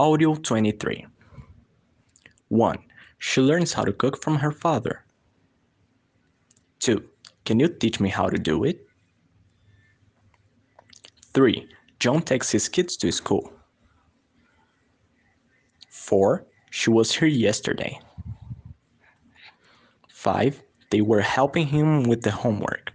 Audio 23. 1. She learns how to cook from her father. 2. Can you teach me how to do it? 3. John takes his kids to school. 4. She was here yesterday. 5. They were helping him with the homework.